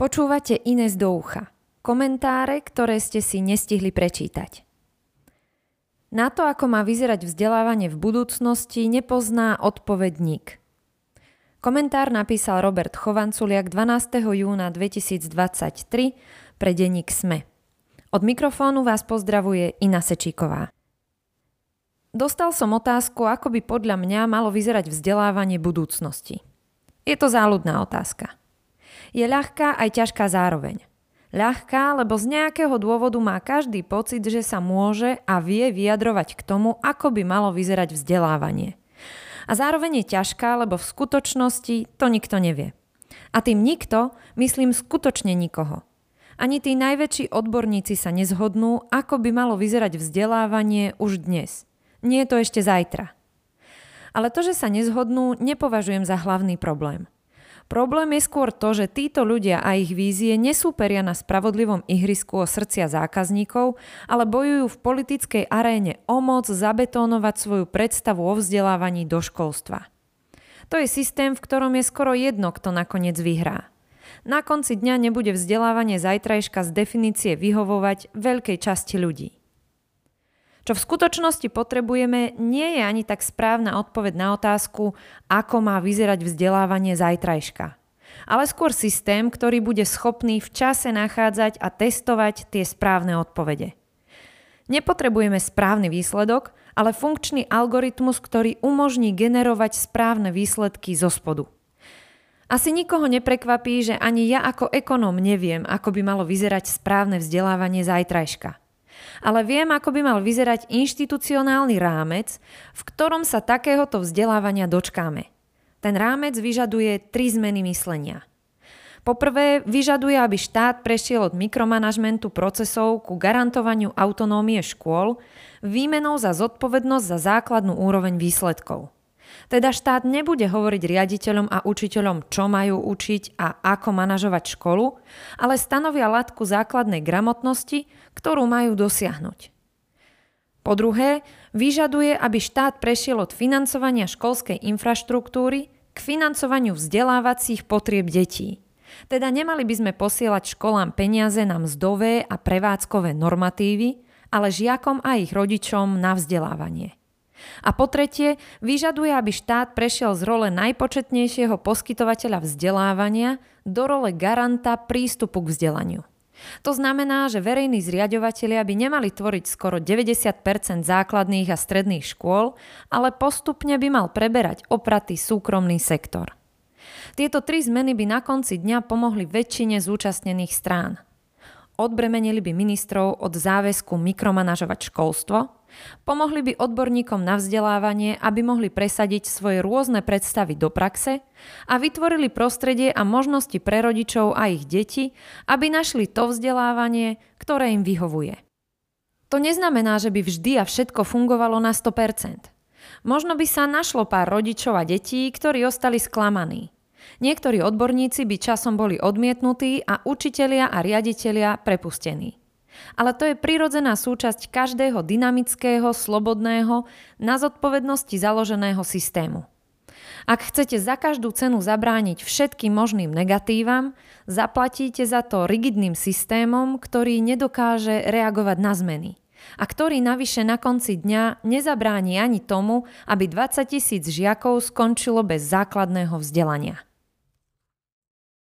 Počúvate Ines do ucha. Komentáre, ktoré ste si nestihli prečítať. Na to, ako má vyzerať vzdelávanie v budúcnosti, nepozná odpovedník. Komentár napísal Robert Chovanculiak 12. júna 2023 pre denník SME. Od mikrofónu vás pozdravuje Ina Sečíková. Dostal som otázku, ako by podľa mňa malo vyzerať vzdelávanie budúcnosti. Je to záľudná otázka je ľahká aj ťažká zároveň. Ľahká, lebo z nejakého dôvodu má každý pocit, že sa môže a vie vyjadrovať k tomu, ako by malo vyzerať vzdelávanie. A zároveň je ťažká, lebo v skutočnosti to nikto nevie. A tým nikto, myslím skutočne nikoho. Ani tí najväčší odborníci sa nezhodnú, ako by malo vyzerať vzdelávanie už dnes. Nie je to ešte zajtra. Ale to, že sa nezhodnú, nepovažujem za hlavný problém. Problém je skôr to, že títo ľudia a ich vízie nesúperia na spravodlivom ihrisku o srdcia zákazníkov, ale bojujú v politickej aréne o moc zabetónovať svoju predstavu o vzdelávaní do školstva. To je systém, v ktorom je skoro jedno, kto nakoniec vyhrá. Na konci dňa nebude vzdelávanie zajtrajška z definície vyhovovať veľkej časti ľudí. Čo v skutočnosti potrebujeme, nie je ani tak správna odpoveď na otázku, ako má vyzerať vzdelávanie zajtrajška. Ale skôr systém, ktorý bude schopný v čase nachádzať a testovať tie správne odpovede. Nepotrebujeme správny výsledok, ale funkčný algoritmus, ktorý umožní generovať správne výsledky zo spodu. Asi nikoho neprekvapí, že ani ja ako ekonóm neviem, ako by malo vyzerať správne vzdelávanie zajtrajška ale viem, ako by mal vyzerať inštitucionálny rámec, v ktorom sa takéhoto vzdelávania dočkáme. Ten rámec vyžaduje tri zmeny myslenia. Poprvé, vyžaduje, aby štát prešiel od mikromanažmentu procesov ku garantovaniu autonómie škôl výmenou za zodpovednosť za základnú úroveň výsledkov. Teda štát nebude hovoriť riaditeľom a učiteľom, čo majú učiť a ako manažovať školu, ale stanovia latku základnej gramotnosti, ktorú majú dosiahnuť. Po druhé, vyžaduje, aby štát prešiel od financovania školskej infraštruktúry k financovaniu vzdelávacích potrieb detí. Teda nemali by sme posielať školám peniaze na mzdové a prevádzkové normatívy, ale žiakom a ich rodičom na vzdelávanie. A po tretie, vyžaduje, aby štát prešiel z role najpočetnejšieho poskytovateľa vzdelávania do role garanta prístupu k vzdelaniu. To znamená, že verejní zriadovateľia by nemali tvoriť skoro 90% základných a stredných škôl, ale postupne by mal preberať opratý súkromný sektor. Tieto tri zmeny by na konci dňa pomohli väčšine zúčastnených strán. Odbremenili by ministrov od záväzku mikromanažovať školstvo, Pomohli by odborníkom na vzdelávanie, aby mohli presadiť svoje rôzne predstavy do praxe a vytvorili prostredie a možnosti pre rodičov a ich deti, aby našli to vzdelávanie, ktoré im vyhovuje. To neznamená, že by vždy a všetko fungovalo na 100%. Možno by sa našlo pár rodičov a detí, ktorí ostali sklamaní. Niektorí odborníci by časom boli odmietnutí a učitelia a riaditelia prepustení ale to je prirodzená súčasť každého dynamického, slobodného, na zodpovednosti založeného systému. Ak chcete za každú cenu zabrániť všetkým možným negatívam, zaplatíte za to rigidným systémom, ktorý nedokáže reagovať na zmeny a ktorý navyše na konci dňa nezabráni ani tomu, aby 20 tisíc žiakov skončilo bez základného vzdelania.